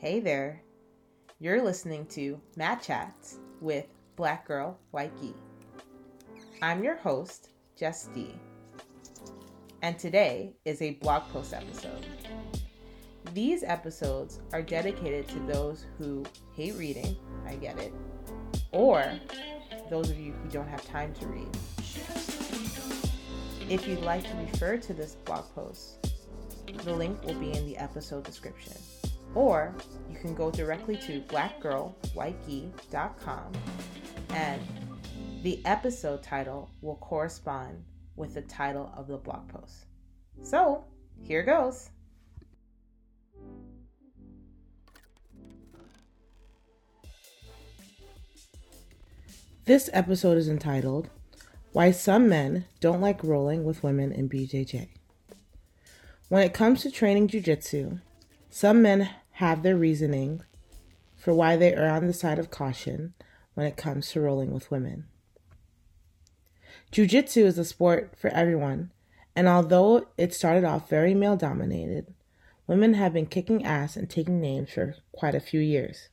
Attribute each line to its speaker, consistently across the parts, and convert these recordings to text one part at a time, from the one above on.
Speaker 1: Hey there. You're listening to Mat Chats with Black Girl White Gi. I'm your host, Jess D. And today is a blog post episode. These episodes are dedicated to those who hate reading, I get it, or those of you who don't have time to read. If you'd like to refer to this blog post, the link will be in the episode description. Or you can go directly to blackgirlwhitegi.com and the episode title will correspond with the title of the blog post. So, here goes. This episode is entitled Why Some Men Don't Like Rolling with Women in BJJ. When it comes to training jujitsu, some men have their reasoning for why they are on the side of caution when it comes to rolling with women. Jiu Jitsu is a sport for everyone, and although it started off very male dominated, women have been kicking ass and taking names for quite a few years.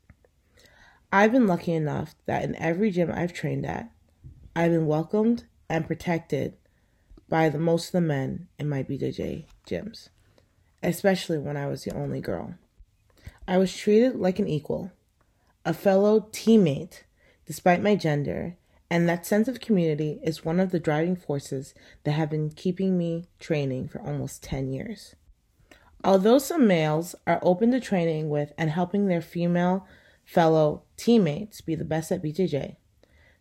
Speaker 1: I've been lucky enough that in every gym I've trained at, I've been welcomed and protected by the most of the men in my BJJ gyms, especially when I was the only girl. I was treated like an equal, a fellow teammate, despite my gender, and that sense of community is one of the driving forces that have been keeping me training for almost 10 years. Although some males are open to training with and helping their female fellow teammates be the best at BJJ,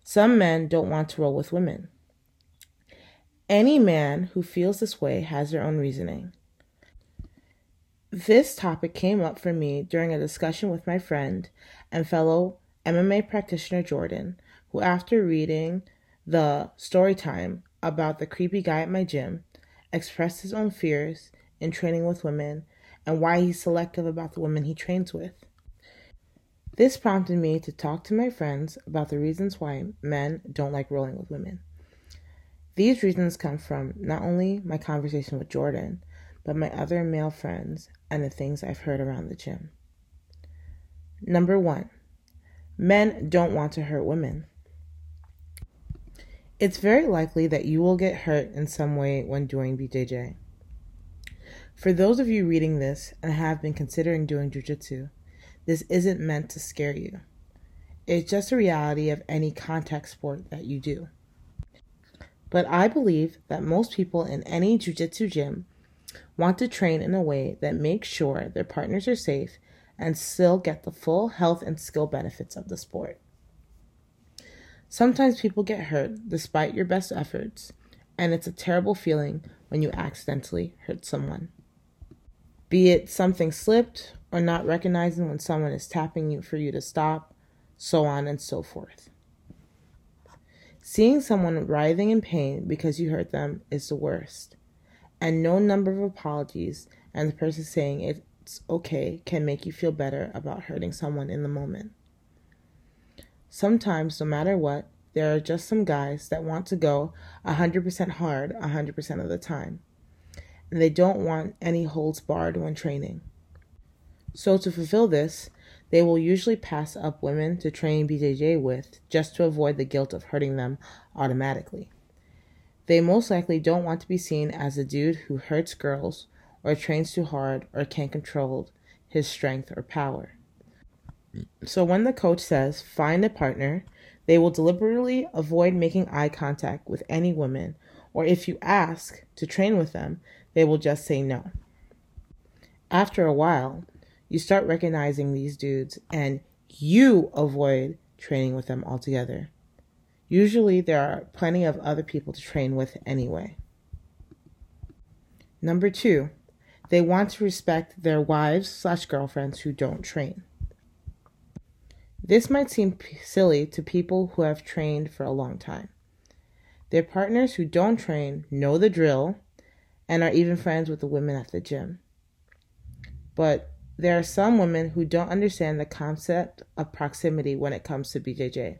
Speaker 1: some men don't want to roll with women. Any man who feels this way has their own reasoning. This topic came up for me during a discussion with my friend and fellow MMA practitioner Jordan, who, after reading the story time about the creepy guy at my gym, expressed his own fears in training with women and why he's selective about the women he trains with. This prompted me to talk to my friends about the reasons why men don't like rolling with women. These reasons come from not only my conversation with Jordan, but my other male friends and the things I've heard around the gym. Number one, men don't want to hurt women. It's very likely that you will get hurt in some way when doing BJJ. For those of you reading this and have been considering doing jujitsu, this isn't meant to scare you. It's just a reality of any contact sport that you do. But I believe that most people in any jiu-jitsu gym want to train in a way that makes sure their partners are safe and still get the full health and skill benefits of the sport. Sometimes people get hurt despite your best efforts, and it's a terrible feeling when you accidentally hurt someone. Be it something slipped or not recognizing when someone is tapping you for you to stop, so on and so forth. Seeing someone writhing in pain because you hurt them is the worst. And no number of apologies and the person saying it's okay can make you feel better about hurting someone in the moment. Sometimes, no matter what, there are just some guys that want to go 100% hard 100% of the time. And they don't want any holds barred when training. So, to fulfill this, they will usually pass up women to train BJJ with just to avoid the guilt of hurting them automatically. They most likely don't want to be seen as a dude who hurts girls or trains too hard or can't control his strength or power. So when the coach says find a partner, they will deliberately avoid making eye contact with any women, or if you ask to train with them, they will just say no. After a while, you start recognizing these dudes and you avoid training with them altogether. Usually, there are plenty of other people to train with anyway. Number two, they want to respect their wives slash girlfriends who don't train. This might seem silly to people who have trained for a long time. Their partners who don't train know the drill and are even friends with the women at the gym. But there are some women who don't understand the concept of proximity when it comes to BJJ.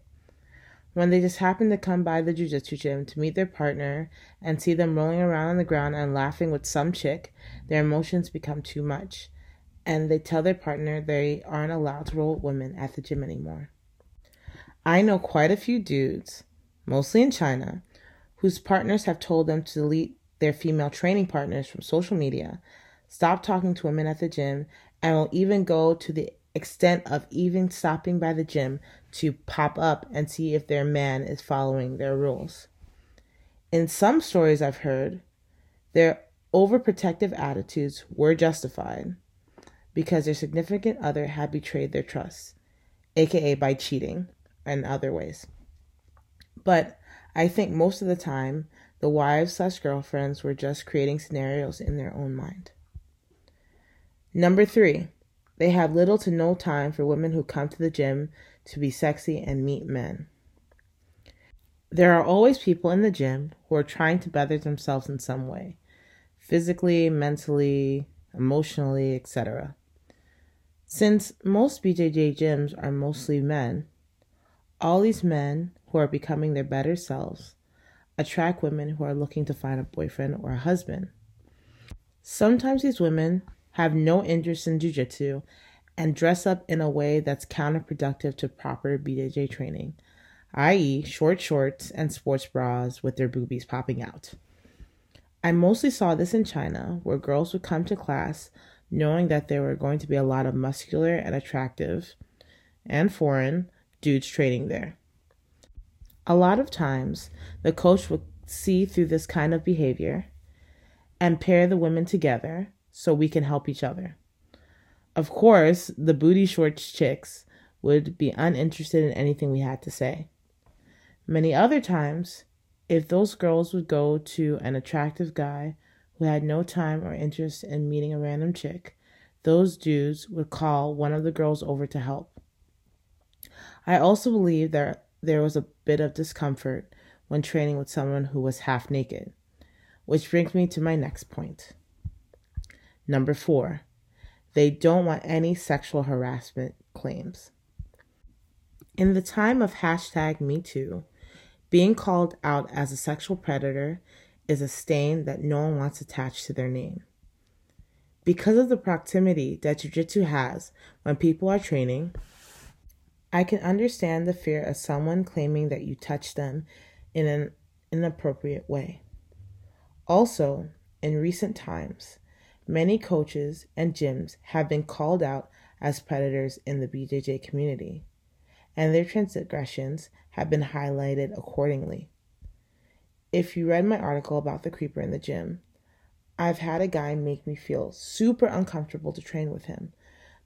Speaker 1: When they just happen to come by the jiu-jitsu gym to meet their partner and see them rolling around on the ground and laughing with some chick, their emotions become too much. and they tell their partner they aren't allowed to roll with women at the gym anymore. I know quite a few dudes, mostly in China, whose partners have told them to delete their female training partners from social media, stop talking to women at the gym, and will even go to the extent of even stopping by the gym to pop up and see if their man is following their rules. In some stories I've heard, their overprotective attitudes were justified because their significant other had betrayed their trust, aka by cheating and other ways. But I think most of the time, the wives slash girlfriends were just creating scenarios in their own mind. Number three, they have little to no time for women who come to the gym to be sexy and meet men. There are always people in the gym who are trying to better themselves in some way physically, mentally, emotionally, etc. Since most BJJ gyms are mostly men, all these men who are becoming their better selves attract women who are looking to find a boyfriend or a husband. Sometimes these women have no interest in jujitsu and dress up in a way that's counterproductive to proper BJJ training, i.e., short shorts and sports bras with their boobies popping out. I mostly saw this in China, where girls would come to class knowing that there were going to be a lot of muscular and attractive and foreign dudes training there. A lot of times, the coach would see through this kind of behavior and pair the women together so we can help each other. Of course, the booty shorts chicks would be uninterested in anything we had to say. Many other times, if those girls would go to an attractive guy who had no time or interest in meeting a random chick, those dudes would call one of the girls over to help. I also believe that there was a bit of discomfort when training with someone who was half naked, which brings me to my next point. Number four, they don't want any sexual harassment claims. In the time of hashtag MeToo, being called out as a sexual predator is a stain that no one wants attached to their name. Because of the proximity that Jiu Jitsu has when people are training, I can understand the fear of someone claiming that you touched them in an inappropriate way. Also, in recent times, many coaches and gyms have been called out as predators in the BJJ community and their transgressions have been highlighted accordingly. If you read my article about the creeper in the gym, I've had a guy make me feel super uncomfortable to train with him.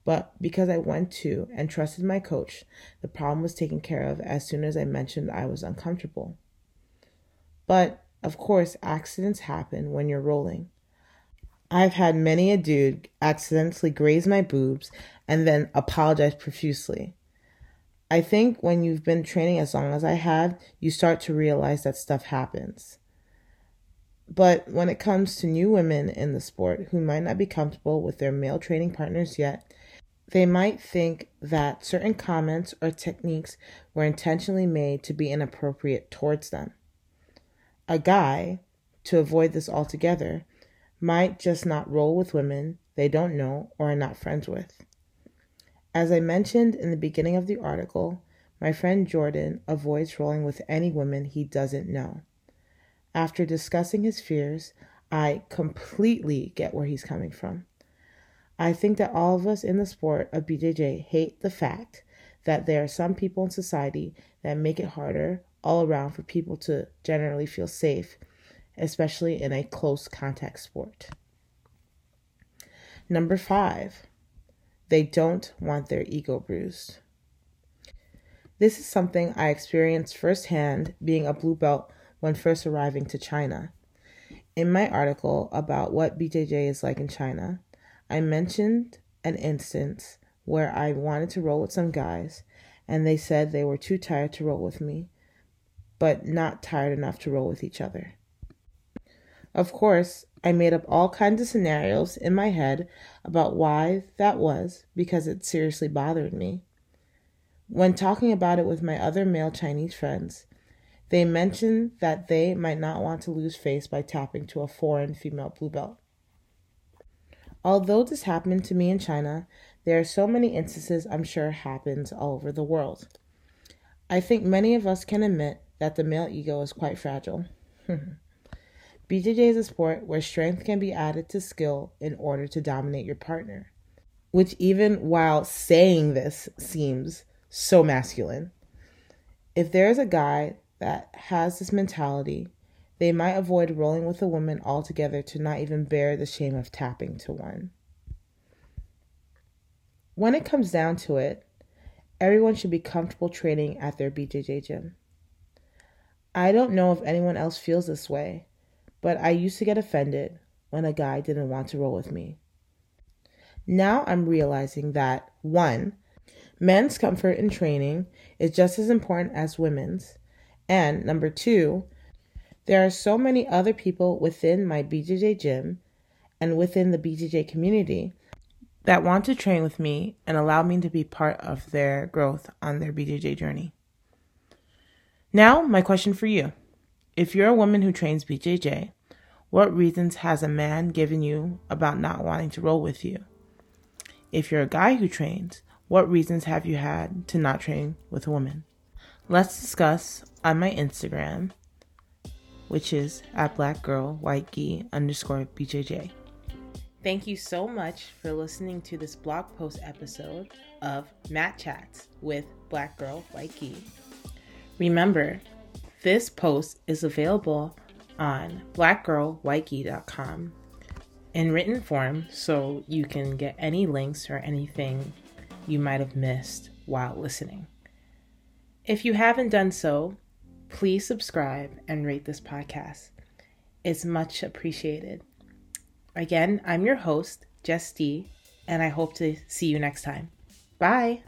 Speaker 1: But because I went to and trusted my coach, the problem was taken care of as soon as I mentioned I was uncomfortable. But, of course, accidents happen when you're rolling. I've had many a dude accidentally graze my boobs and then apologize profusely. I think when you've been training as long as I have, you start to realize that stuff happens. But when it comes to new women in the sport who might not be comfortable with their male training partners yet, they might think that certain comments or techniques were intentionally made to be inappropriate towards them. A guy, to avoid this altogether, might just not roll with women they don't know or are not friends with. As I mentioned in the beginning of the article, my friend Jordan avoids rolling with any woman he doesn't know. After discussing his fears, I completely get where he's coming from. I think that all of us in the sport of BJJ hate the fact that there are some people in society that make it harder all around for people to generally feel safe, especially in a close contact sport. Number five, they don't want their ego bruised. This is something I experienced firsthand being a blue belt when first arriving to China. In my article about what BJJ is like in China, I mentioned an instance where I wanted to roll with some guys and they said they were too tired to roll with me, but not tired enough to roll with each other. Of course, I made up all kinds of scenarios in my head about why that was because it seriously bothered me. When talking about it with my other male Chinese friends, they mentioned that they might not want to lose face by tapping to a foreign female blue belt. Although this happened to me in China, there are so many instances I'm sure happens all over the world. I think many of us can admit that the male ego is quite fragile. BJJ is a sport where strength can be added to skill in order to dominate your partner, which, even while saying this, seems so masculine. If there is a guy that has this mentality, they might avoid rolling with a woman altogether to not even bear the shame of tapping to one. When it comes down to it, everyone should be comfortable training at their BJJ gym. I don't know if anyone else feels this way, but I used to get offended when a guy didn't want to roll with me. Now I'm realizing that one, men's comfort in training is just as important as women's, and number two, there are so many other people within my BJJ gym and within the BJJ community that want to train with me and allow me to be part of their growth on their BJJ journey. Now, my question for you. If you're a woman who trains BJJ, what reasons has a man given you about not wanting to roll with you? If you're a guy who trains, what reasons have you had to not train with a woman? Let's discuss on my Instagram, which is at blackgirlwhitegi underscore BJJ. Thank you so much for listening to this blog post episode of Mat Chats with Black Girl White. Remember, this post is available on blackgirlwhitegi.com in written form so you can get any links or anything you might have missed while listening. If you haven't done so, please subscribe and rate this podcast. It's much appreciated. Again, I'm your host, Jess D, and I hope to see you next time. Bye.